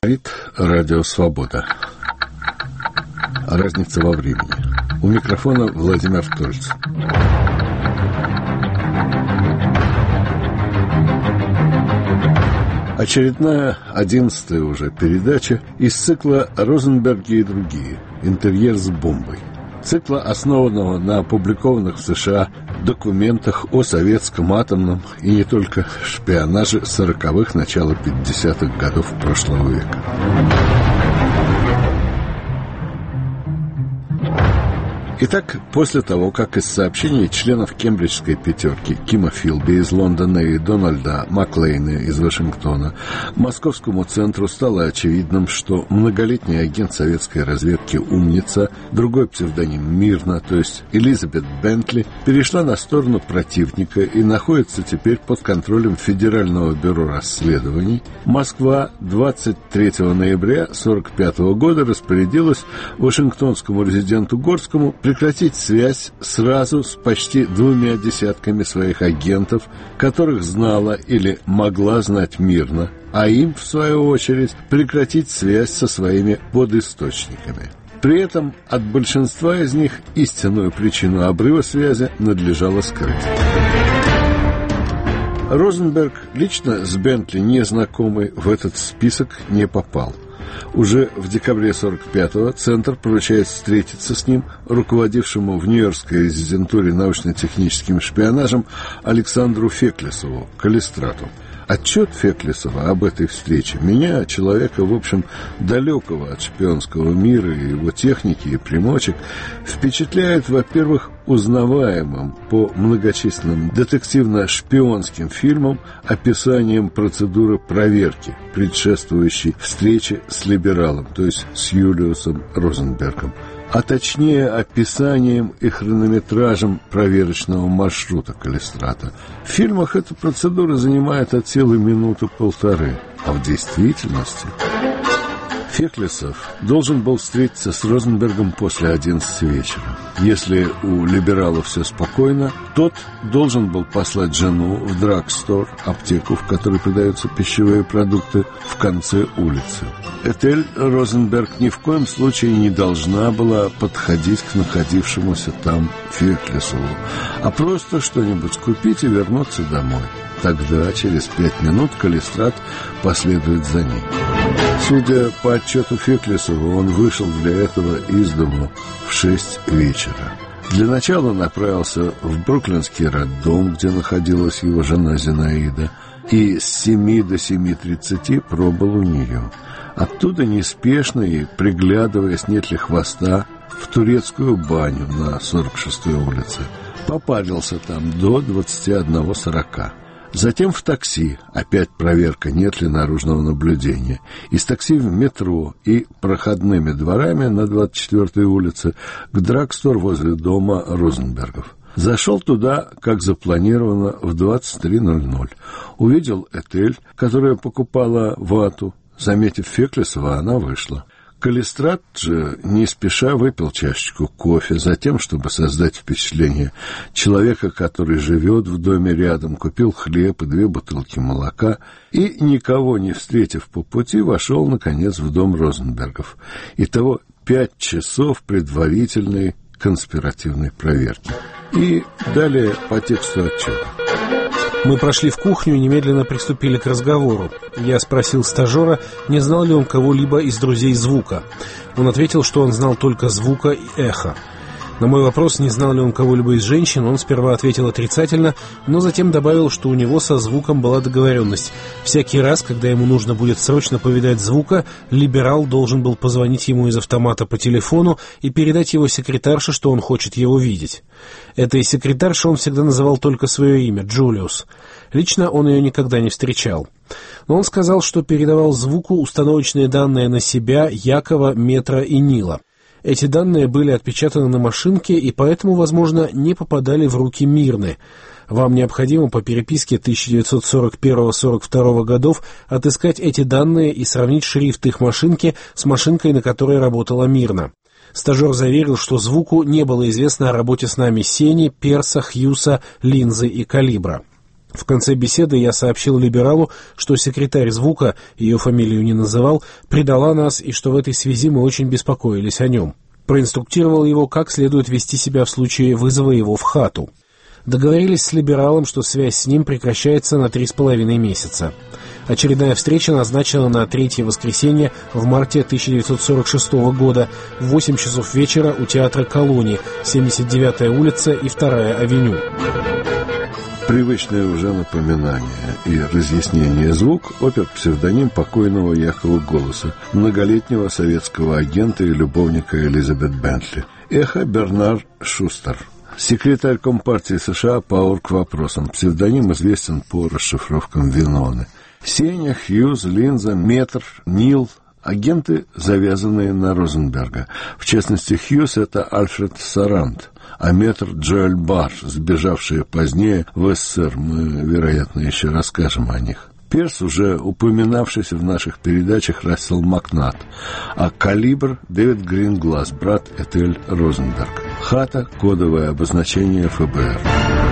Говорит Радио Свобода. Разница во времени. У микрофона Владимир Тольц. Очередная, одиннадцатая уже передача из цикла «Розенберги и другие. Интерьер с бомбой». Цикла, основанного на опубликованных в США документах о советском атомном и не только шпионаже сороковых начала 50-х годов прошлого века. Итак, после того, как из сообщений членов кембриджской пятерки Кима Филби из Лондона и Дональда Маклейна из Вашингтона московскому центру стало очевидным, что многолетний агент советской разведки «Умница», другой псевдоним «Мирно», то есть Элизабет Бентли, перешла на сторону противника и находится теперь под контролем Федерального бюро расследований, Москва 23 ноября 1945 года распорядилась Вашингтонскому резиденту Горскому прекратить связь сразу с почти двумя десятками своих агентов, которых знала или могла знать мирно, а им, в свою очередь, прекратить связь со своими подисточниками. При этом от большинства из них истинную причину обрыва связи надлежало скрыть. Розенберг, лично с Бентли незнакомый, в этот список не попал – уже в декабре 45-го Центр поручает встретиться с ним, руководившему в Нью-Йоркской резидентуре научно-техническим шпионажем Александру Феклесову, Калистрату. Отчет Феклисова об этой встрече меня, человека, в общем, далекого от шпионского мира и его техники и примочек, впечатляет, во-первых, узнаваемым по многочисленным детективно-шпионским фильмам описанием процедуры проверки, предшествующей встрече с либералом, то есть с Юлиусом Розенбергом а точнее описанием и хронометражем проверочного маршрута Калистрата. В фильмах эта процедура занимает от силы минуту-полторы, а в действительности... Феклисов должен был встретиться с Розенбергом после 11 вечера. Если у либерала все спокойно, тот должен был послать жену в драгстор, аптеку, в которой продаются пищевые продукты, в конце улицы. Этель Розенберг ни в коем случае не должна была подходить к находившемуся там Феклисову, а просто что-нибудь купить и вернуться домой. Тогда, через пять минут, Калистрат последует за ней. Судя по отчету Феклисова, он вышел для этого из дому в шесть вечера. Для начала направился в Бруклинский роддом, где находилась его жена Зинаида, и с семи до семи тридцати пробыл у нее. Оттуда неспешно и, приглядываясь, нет ли хвоста, в турецкую баню на 46-й улице. Попарился там до 21.40. Затем в такси, опять проверка, нет ли наружного наблюдения. Из такси в метро и проходными дворами на 24-й улице к драгстор возле дома Розенбергов. Зашел туда, как запланировано, в 23.00. Увидел Этель, которая покупала вату. Заметив Феклисова, она вышла. Калистрат же не спеша выпил чашечку кофе, затем, чтобы создать впечатление человека, который живет в доме рядом, купил хлеб и две бутылки молока и, никого не встретив по пути, вошел, наконец, в дом Розенбергов. Итого пять часов предварительной конспиративной проверки. И далее по тексту отчета. Мы прошли в кухню и немедленно приступили к разговору. Я спросил стажера, не знал ли он кого-либо из друзей звука. Он ответил, что он знал только звука и эхо. На мой вопрос, не знал ли он кого-либо из женщин, он сперва ответил отрицательно, но затем добавил, что у него со звуком была договоренность. Всякий раз, когда ему нужно будет срочно повидать звука, либерал должен был позвонить ему из автомата по телефону и передать его секретарше, что он хочет его видеть. Этой секретарше он всегда называл только свое имя — Джулиус. Лично он ее никогда не встречал. Но он сказал, что передавал звуку установочные данные на себя, Якова, Метра и Нила. Эти данные были отпечатаны на машинке и поэтому, возможно, не попадали в руки Мирны. Вам необходимо по переписке 1941-42 годов отыскать эти данные и сравнить шрифт их машинки с машинкой, на которой работала Мирна. Стажер заверил, что звуку не было известно о работе с нами Сени, Перса, Хьюса, Линзы и Калибра. В конце беседы я сообщил либералу, что секретарь звука, ее фамилию не называл, предала нас и что в этой связи мы очень беспокоились о нем. Проинструктировал его, как следует вести себя в случае вызова его в хату. Договорились с либералом, что связь с ним прекращается на три с половиной месяца. Очередная встреча назначена на третье воскресенье в марте 1946 года в 8 часов вечера у театра «Колонии», 79-я улица и 2-я авеню. Привычное уже напоминание и разъяснение звук опер-псевдоним покойного Якова Голоса, многолетнего советского агента и любовника Элизабет Бентли. Эхо Бернар Шустер. Секретарь Компартии США по орг-вопросам. Псевдоним известен по расшифровкам Виноны. Сеня, Хьюз, Линза, Метр, Нил – агенты, завязанные на Розенберга. В частности, Хьюз – это Альфред Сарант – а метр Джоэль Бар, сбежавшие позднее в СССР. Мы, вероятно, еще расскажем о них. Перс, уже упоминавшийся в наших передачах Рассел Макнат, а Калибр — Дэвид Гринглас, брат Этель Розенберг. Хата — кодовое обозначение ФБР.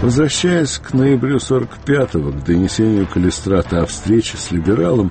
Возвращаясь к ноябрю 45-го, к донесению Калистрата о встрече с либералом,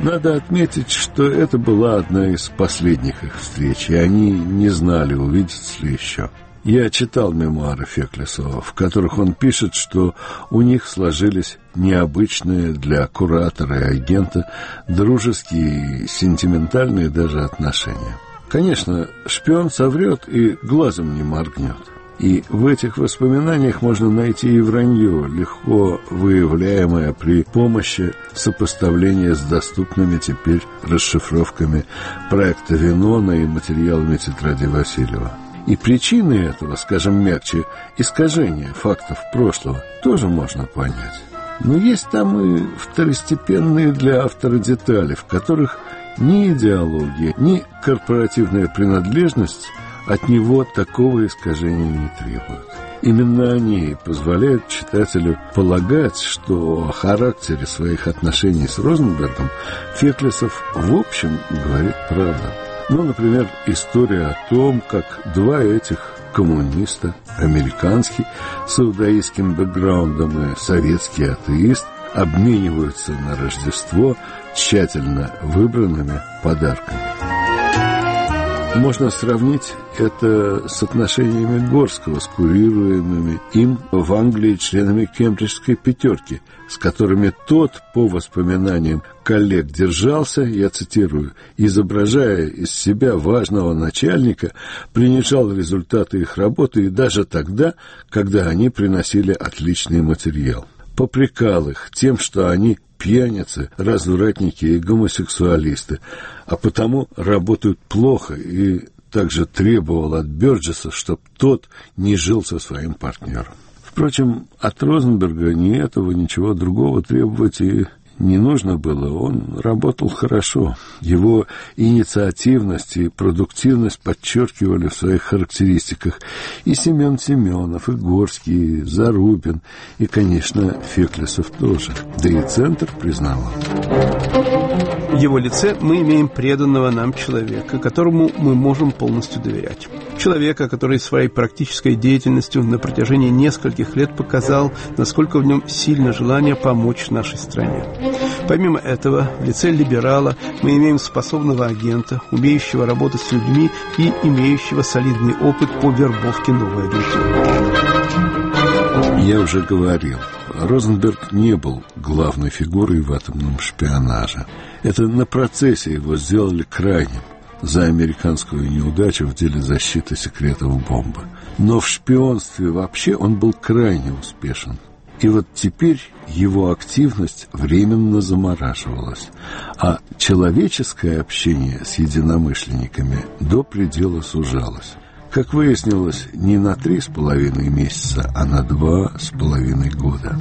надо отметить, что это была одна из последних их встреч, и они не знали, увидятся ли еще. Я читал мемуары Феклесова, в которых он пишет, что у них сложились необычные для куратора и агента дружеские и сентиментальные даже отношения. Конечно, шпион соврет и глазом не моргнет. И в этих воспоминаниях можно найти и вранье, легко выявляемое при помощи сопоставления с доступными теперь расшифровками проекта Винона и материалами тетради Васильева. И причины этого, скажем мягче, искажения фактов прошлого тоже можно понять. Но есть там и второстепенные для автора детали, в которых ни идеология, ни корпоративная принадлежность от него такого искажения не требуют. Именно они позволяют читателю полагать, что о характере своих отношений с Розенбергом Феклесов в общем говорит правду. Ну, например, история о том, как два этих коммуниста, американский с иудаистским бэкграундом и советский атеист, обмениваются на Рождество тщательно выбранными подарками. Можно сравнить это с отношениями Горского с курируемыми им в Англии членами кембриджской пятерки, с которыми тот, по воспоминаниям коллег, держался, я цитирую, изображая из себя важного начальника, принижал результаты их работы и даже тогда, когда они приносили отличный материал попрекал их тем, что они пьяницы, развратники и гомосексуалисты, а потому работают плохо и также требовал от Бёрджеса, чтобы тот не жил со своим партнером. Впрочем, от Розенберга ни этого, ничего другого требовать и не нужно было, он работал хорошо. Его инициативность и продуктивность подчеркивали в своих характеристиках и Семен Семенов, и Горский, и Зарубин, и, конечно, Феклесов тоже. Да и Центр признавал. В его лице мы имеем преданного нам человека, которому мы можем полностью доверять. Человека, который своей практической деятельностью на протяжении нескольких лет показал, насколько в нем сильно желание помочь нашей стране. Помимо этого, в лице либерала мы имеем способного агента, умеющего работать с людьми и имеющего солидный опыт по вербовке новой агентуры. Я уже говорил, Розенберг не был главной фигурой в атомном шпионаже. Это на процессе его сделали крайним за американскую неудачу в деле защиты секретов бомбы. Но в шпионстве вообще он был крайне успешен. И вот теперь его активность временно замораживалась, а человеческое общение с единомышленниками до предела сужалось. Как выяснилось, не на три с половиной месяца, а на два с половиной года.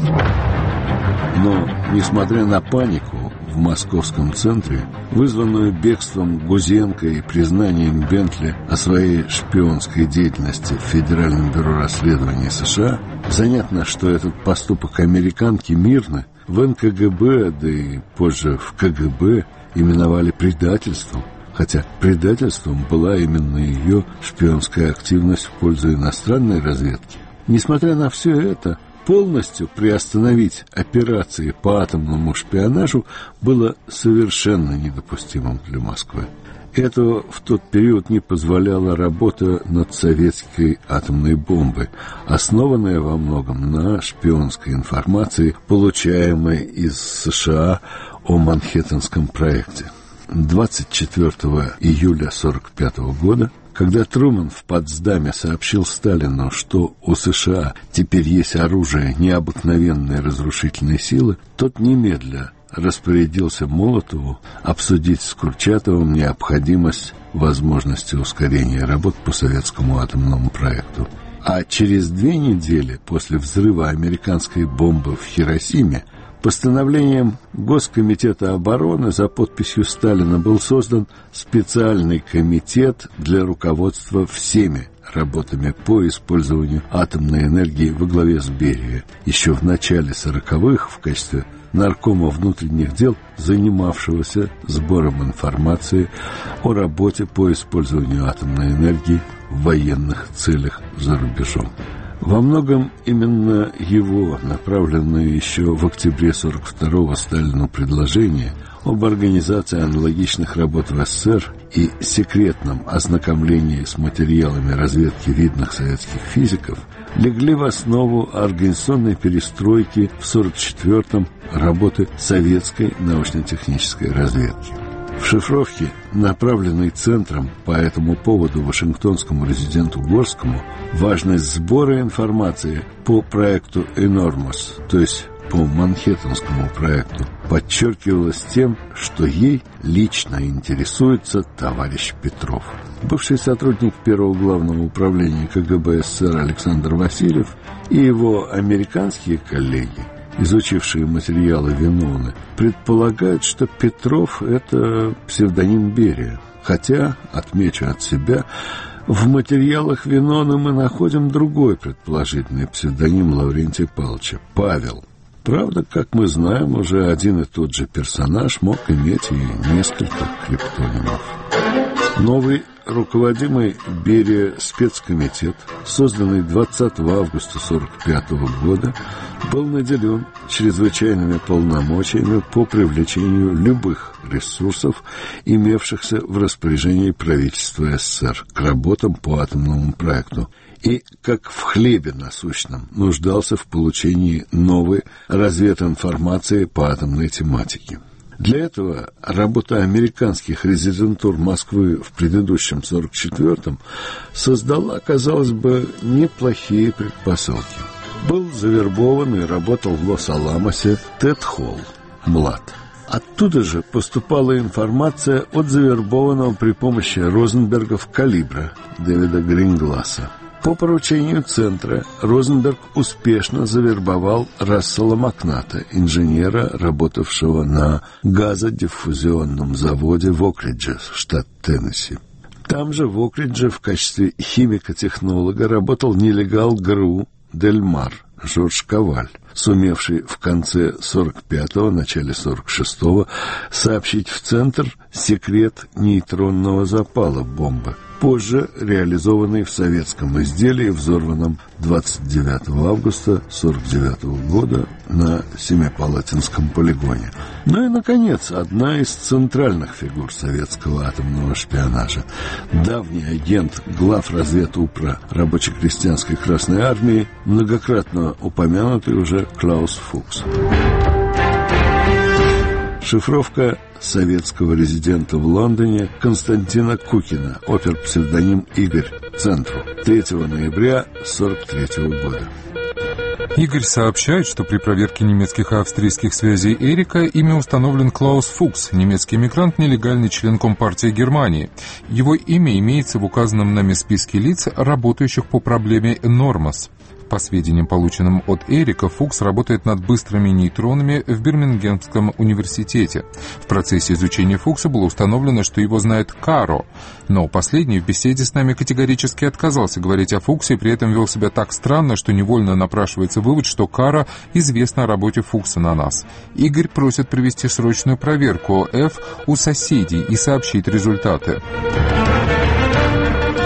Но, несмотря на панику в московском центре, вызванную бегством Гузенко и признанием Бентли о своей шпионской деятельности в Федеральном бюро расследований США, занятно, что этот поступок американки мирно в НКГБ, да и позже в КГБ именовали предательством, хотя предательством была именно ее шпионская активность в пользу иностранной разведки. Несмотря на все это, полностью приостановить операции по атомному шпионажу было совершенно недопустимым для Москвы. Этого в тот период не позволяла работа над советской атомной бомбой, основанная во многом на шпионской информации, получаемой из США о Манхэттенском проекте. 24 июля 1945 года когда Труман в Потсдаме сообщил Сталину, что у США теперь есть оружие необыкновенной разрушительной силы, тот немедля распорядился Молотову обсудить с Курчатовым необходимость возможности ускорения работ по советскому атомному проекту. А через две недели после взрыва американской бомбы в Хиросиме Постановлением Госкомитета обороны за подписью Сталина был создан специальный комитет для руководства всеми работами по использованию атомной энергии во главе с Берия. Еще в начале 40-х в качестве наркома внутренних дел, занимавшегося сбором информации о работе по использованию атомной энергии в военных целях за рубежом. Во многом именно его, направленное еще в октябре 42-го Сталину предложение об организации аналогичных работ в СССР и секретном ознакомлении с материалами разведки видных советских физиков легли в основу организационной перестройки в 44-м работы советской научно-технической разведки. В шифровке, направленной Центром по этому поводу Вашингтонскому резиденту Горскому, важность сбора информации по проекту «Энормос», то есть по Манхэттенскому проекту, подчеркивалась тем, что ей лично интересуется товарищ Петров. Бывший сотрудник первого главного управления КГБ СССР Александр Васильев и его американские коллеги изучившие материалы Виноны, предполагают, что Петров – это псевдоним Берия. Хотя, отмечу от себя, в материалах Виноны мы находим другой предположительный псевдоним Лаврентия Павловича – Павел. Правда, как мы знаем, уже один и тот же персонаж мог иметь и несколько криптонимов. Новый руководимый Берия спецкомитет, созданный 20 августа 1945 года, был наделен чрезвычайными полномочиями по привлечению любых ресурсов, имевшихся в распоряжении правительства СССР к работам по атомному проекту, и, как в хлебе насущном, нуждался в получении новой развединформации по атомной тематике. Для этого работа американских резидентур Москвы в предыдущем 44-м создала, казалось бы, неплохие предпосылки. Был завербован и работал в Лос-Аламосе Тед Холл, млад. Оттуда же поступала информация от завербованного при помощи Розенбергов калибра Дэвида Грингласа. По поручению Центра Розенберг успешно завербовал Рассела Макната, инженера, работавшего на газодиффузионном заводе в Окридже, штат Теннесси. Там же в Окридже в качестве химико-технолога работал нелегал ГРУ Дельмар Жорж Коваль, сумевший в конце 45-го, начале 46-го сообщить в Центр секрет нейтронного запала бомбы – позже реализованный в советском изделии, взорванном 29 августа 1949 года на Семипалатинском полигоне. Ну и, наконец, одна из центральных фигур советского атомного шпионажа. Давний агент глав разведупра рабоче-крестьянской Красной Армии, многократно упомянутый уже Клаус Фукс. Шифровка советского резидента в Лондоне Константина Кукина, опер-псевдоним Игорь, Центру, 3 ноября 1943 года. Игорь сообщает, что при проверке немецких и австрийских связей Эрика ими установлен Клаус Фукс, немецкий мигрант, нелегальный член Компартии Германии. Его имя имеется в указанном нами списке лиц, работающих по проблеме Нормас. По сведениям, полученным от Эрика, Фукс работает над быстрыми нейтронами в Бирмингемском университете. В процессе изучения Фукса было установлено, что его знает Каро, но последний в беседе с нами категорически отказался говорить о Фуксе при этом вел себя так странно, что невольно напрашивается вывод, что Каро известно о работе Фукса на нас. Игорь просит провести срочную проверку F у соседей и сообщить результаты.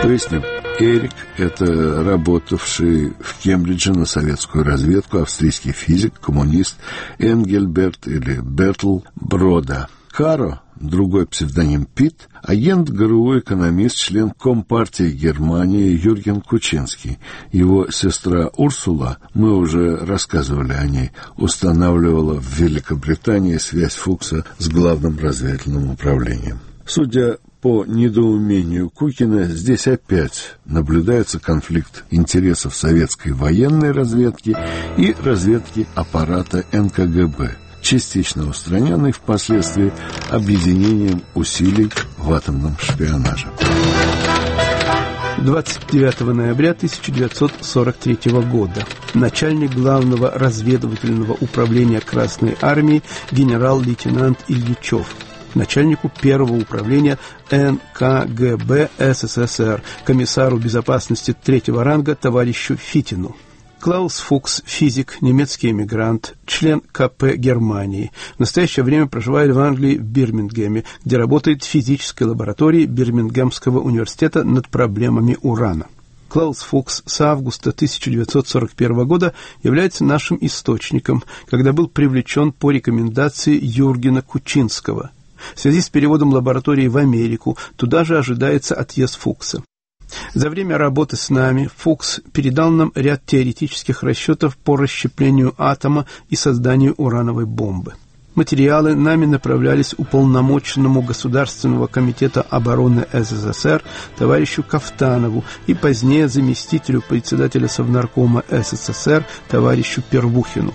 Поясню. Эрик – это работавший в Кембридже на советскую разведку австрийский физик, коммунист Энгельберт или Бертл Брода. Каро другой псевдоним Пит, агент ГРУ, экономист, член Компартии Германии Юрген Кучинский. Его сестра Урсула, мы уже рассказывали о ней, устанавливала в Великобритании связь Фукса с главным разведывательным управлением. Судя по недоумению Кукина, здесь опять наблюдается конфликт интересов советской военной разведки и разведки аппарата НКГБ, частично устраненный впоследствии объединением усилий в атомном шпионаже. 29 ноября 1943 года начальник главного разведывательного управления Красной Армии генерал-лейтенант Ильичев начальнику первого управления НКГБ СССР, комиссару безопасности третьего ранга товарищу Фитину. Клаус Фукс, физик, немецкий эмигрант, член КП Германии. В настоящее время проживает в Англии в Бирмингеме, где работает в физической лаборатории Бирмингемского университета над проблемами урана. Клаус Фукс с августа 1941 года является нашим источником, когда был привлечен по рекомендации Юргена Кучинского. В связи с переводом лаборатории в Америку туда же ожидается отъезд Фукса. За время работы с нами Фукс передал нам ряд теоретических расчетов по расщеплению атома и созданию урановой бомбы. Материалы нами направлялись уполномоченному Государственного комитета обороны СССР товарищу Кафтанову и позднее заместителю председателя Совнаркома СССР товарищу Первухину.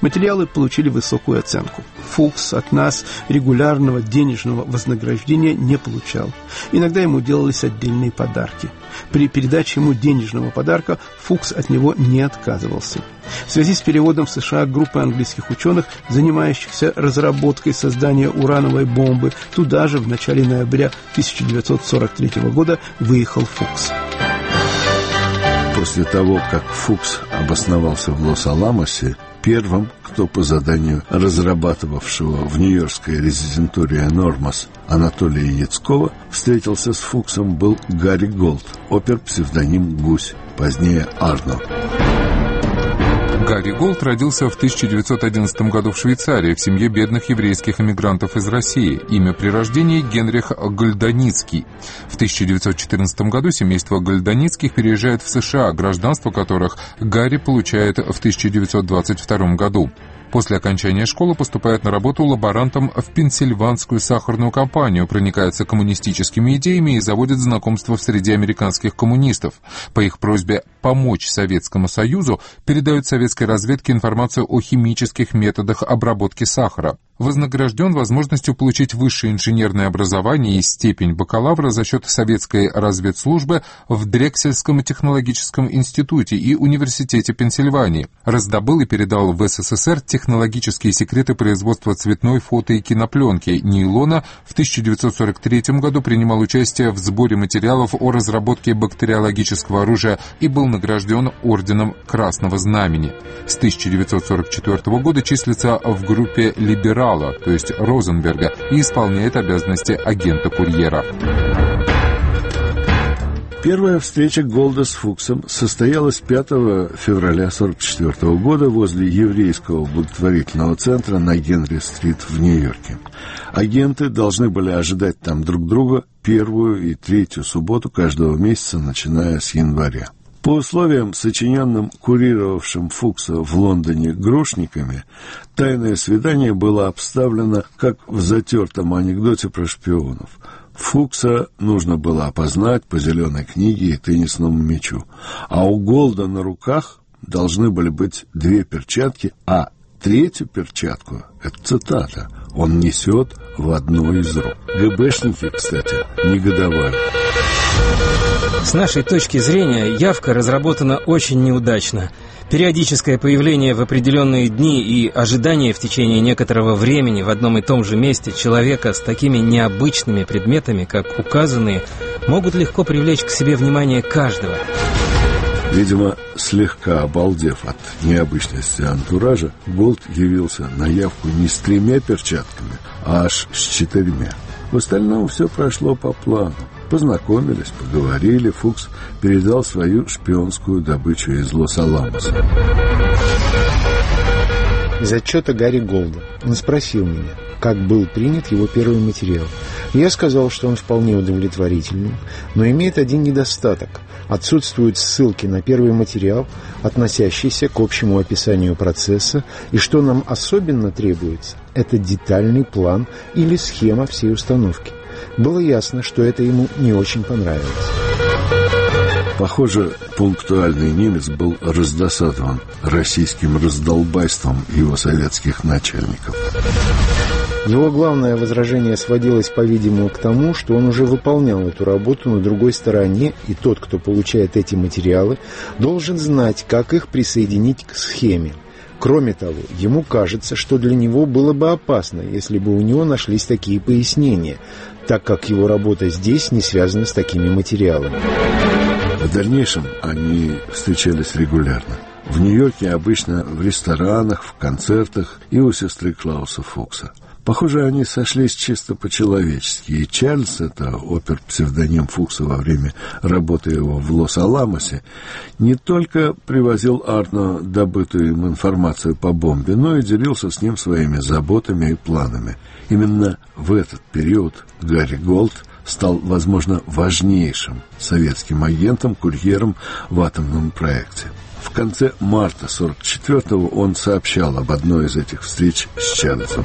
Материалы получили высокую оценку. Фукс от нас регулярного денежного вознаграждения не получал. Иногда ему делались отдельные подарки. При передаче ему денежного подарка Фукс от него не отказывался. В связи с переводом в США группы английских ученых, занимающихся разработкой создания урановой бомбы, туда же в начале ноября 1943 года выехал Фукс. После того, как Фукс обосновался в Лос-Аламосе, Первым, кто по заданию разрабатывавшего в Нью-Йоркской резидентуре Энормоз Анатолия Яцкова встретился с Фуксом был Гарри Голд, опер-псевдоним Гусь, позднее Арно. Гарри Голд родился в 1911 году в Швейцарии в семье бедных еврейских эмигрантов из России. Имя при рождении Генрих Голодницкий. В 1914 году семейство Гольданицких переезжает в США, гражданство которых Гарри получает в 1922 году. После окончания школы поступает на работу лаборантом в Пенсильванскую сахарную компанию, проникается коммунистическими идеями и заводит знакомство в среде американских коммунистов. По их просьбе помочь Советскому Союзу передают советской разведке информацию о химических методах обработки сахара вознагражден возможностью получить высшее инженерное образование и степень бакалавра за счет советской разведслужбы в Дрексельском технологическом институте и Университете Пенсильвании. Раздобыл и передал в СССР технологические секреты производства цветной фото и кинопленки нейлона. В 1943 году принимал участие в сборе материалов о разработке бактериологического оружия и был награжден Орденом Красного Знамени. С 1944 года числится в группе «Либерал» генерала, то есть Розенберга, и исполняет обязанности агента-курьера. Первая встреча Голда с Фуксом состоялась 5 февраля 1944 года возле еврейского благотворительного центра на Генри-стрит в Нью-Йорке. Агенты должны были ожидать там друг друга первую и третью субботу каждого месяца, начиная с января. По условиям, сочиненным курировавшим Фукса в Лондоне грушниками, тайное свидание было обставлено как в затертом анекдоте про шпионов. Фукса нужно было опознать по зеленой книге и теннисному мячу, а у Голда на руках должны были быть две перчатки, а третью перчатку, это цитата, он несет в одну из рук. ГБшники, кстати, негодовали. С нашей точки зрения, явка разработана очень неудачно. Периодическое появление в определенные дни и ожидание в течение некоторого времени в одном и том же месте человека с такими необычными предметами, как указанные, могут легко привлечь к себе внимание каждого. Видимо, слегка обалдев от необычности антуража, Болт явился на явку не с тремя перчатками, а аж с четырьмя. В остальном все прошло по плану. Познакомились, поговорили, Фукс передал свою шпионскую добычу из Лос-Аламоса. Из отчета Гарри Голда он спросил меня, как был принят его первый материал. Я сказал, что он вполне удовлетворительный, но имеет один недостаток. Отсутствуют ссылки на первый материал, относящийся к общему описанию процесса, и что нам особенно требуется, это детальный план или схема всей установки. Было ясно, что это ему не очень понравилось. Похоже, пунктуальный немец был раздосадован российским раздолбайством его советских начальников. Его главное возражение сводилось, по-видимому, к тому, что он уже выполнял эту работу на другой стороне, и тот, кто получает эти материалы, должен знать, как их присоединить к схеме. Кроме того, ему кажется, что для него было бы опасно, если бы у него нашлись такие пояснения, так как его работа здесь не связана с такими материалами. В дальнейшем они встречались регулярно. В Нью-Йорке обычно в ресторанах, в концертах и у сестры Клауса Фокса. Похоже, они сошлись чисто по-человечески, и Чарльз, это опер-псевдоним Фукса во время работы его в Лос-Аламосе, не только привозил Арно добытую им информацию по бомбе, но и делился с ним своими заботами и планами. Именно в этот период Гарри Голд стал, возможно, важнейшим советским агентом, курьером в атомном проекте. В конце марта 44-го он сообщал об одной из этих встреч с Чарльзом.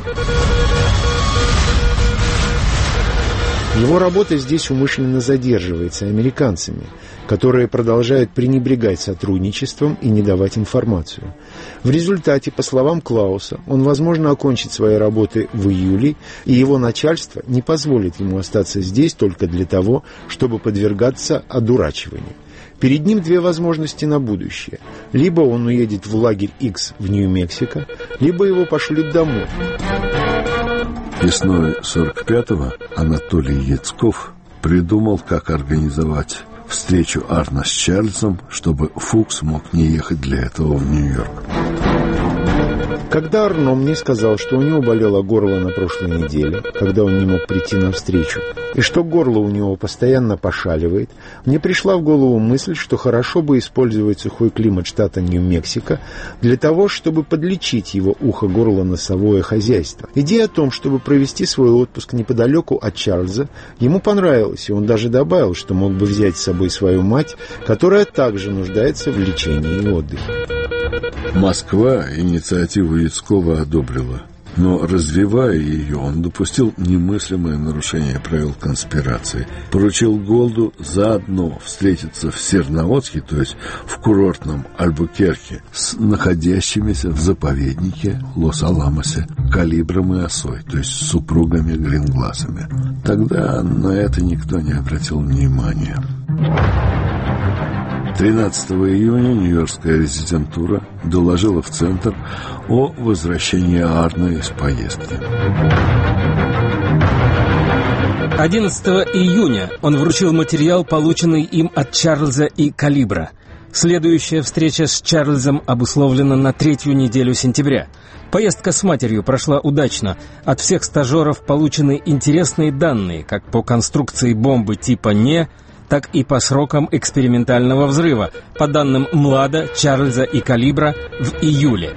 Его работа здесь умышленно задерживается американцами, которые продолжают пренебрегать сотрудничеством и не давать информацию. В результате, по словам Клауса, он, возможно, окончит свои работы в июле, и его начальство не позволит ему остаться здесь только для того, чтобы подвергаться одурачиванию. Перед ним две возможности на будущее. Либо он уедет в лагерь X в Нью-Мексико, либо его пошлют домой. Весной 45-го Анатолий Яцков придумал, как организовать встречу Арна с Чарльзом, чтобы Фукс мог не ехать для этого в Нью-Йорк. Когда Арно мне сказал, что у него болело горло на прошлой неделе, когда он не мог прийти на встречу, и что горло у него постоянно пошаливает, мне пришла в голову мысль, что хорошо бы использовать сухой климат штата Нью-Мексико для того, чтобы подлечить его ухо-горло-носовое хозяйство. Идея о том, чтобы провести свой отпуск неподалеку от Чарльза, ему понравилась, и он даже добавил, что мог бы взять с собой свою мать, которая также нуждается в лечении и отдыхе. Москва инициативу Яцкова одобрила. Но, развивая ее, он допустил немыслимое нарушение правил конспирации. Поручил Голду заодно встретиться в Серноводске, то есть в курортном Альбукерке, с находящимися в заповеднике Лос-Аламосе Калибром и Осой, то есть с супругами Грингласами. Тогда на это никто не обратил внимания. 13 июня Нью-Йоркская резидентура доложила в Центр о возвращении Арна из поездки. 11 июня он вручил материал, полученный им от Чарльза и Калибра. Следующая встреча с Чарльзом обусловлена на третью неделю сентября. Поездка с матерью прошла удачно. От всех стажеров получены интересные данные, как по конструкции бомбы типа «Не», так и по срокам экспериментального взрыва, по данным Млада, Чарльза и Калибра, в июле.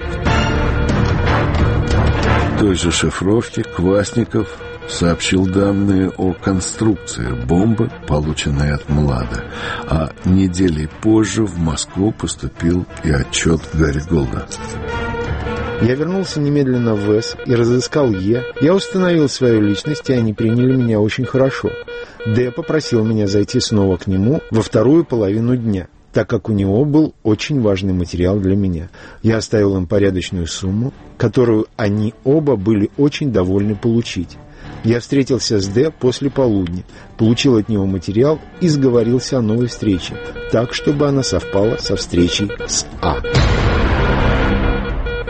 той же шифровке Квасников сообщил данные о конструкции бомбы, полученной от Млада, а недели позже в Москву поступил и отчет Гарри Голда. Я вернулся немедленно в ВЭС и разыскал Е. Я установил свою личность, и они приняли меня очень хорошо. Д попросил меня зайти снова к нему во вторую половину дня, так как у него был очень важный материал для меня. Я оставил им порядочную сумму, которую они оба были очень довольны получить. Я встретился с Д после полудня, получил от него материал и сговорился о новой встрече, так, чтобы она совпала со встречей с А.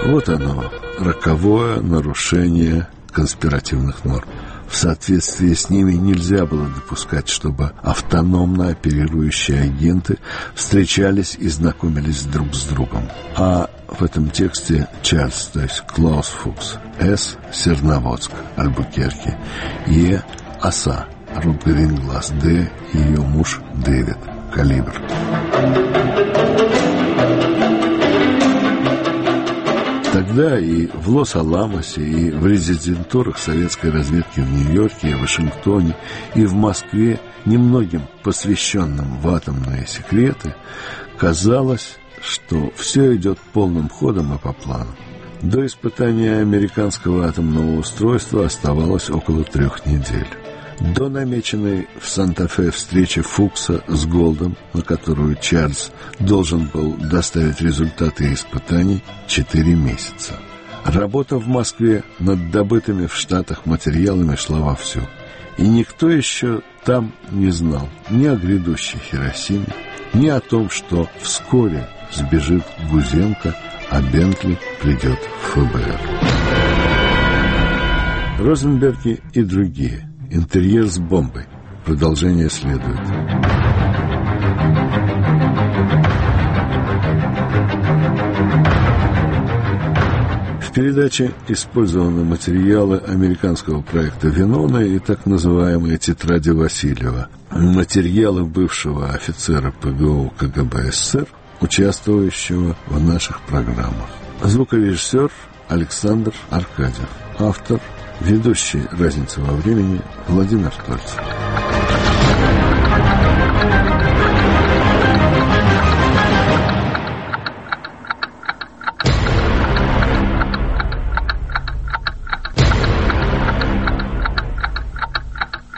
Вот оно, роковое нарушение конспиративных норм. В соответствии с ними нельзя было допускать, чтобы автономно оперирующие агенты встречались и знакомились друг с другом. А в этом тексте Чарльз, то есть Клаус Фукс, С. Серноводск, Альбукерки, Е. Оса, Рут Гринглас Д. ее муж Дэвид. Калибр. Тогда и в Лос-Аламосе, и в резидентурах советской разведки в Нью-Йорке, и Вашингтоне, и в Москве немногим посвященным в атомные секреты казалось, что все идет полным ходом и по плану. До испытания американского атомного устройства оставалось около трех недель. До намеченной в Санта-Фе встречи Фукса с Голдом, на которую Чарльз должен был доставить результаты испытаний, четыре месяца. Работа в Москве над добытыми в Штатах материалами шла вовсю. И никто еще там не знал ни о грядущей Хиросиме, ни о том, что вскоре сбежит Гузенко, а Бентли придет в ФБР. Розенберги и другие – Интерьер с бомбой. Продолжение следует. В передаче использованы материалы американского проекта «Винона» и так называемые «Тетради Васильева». Материалы бывшего офицера ПГО КГБ СССР, участвующего в наших программах. Звукорежиссер Александр Аркадьев. Автор Ведущий разница во времени Владимир Тольцев.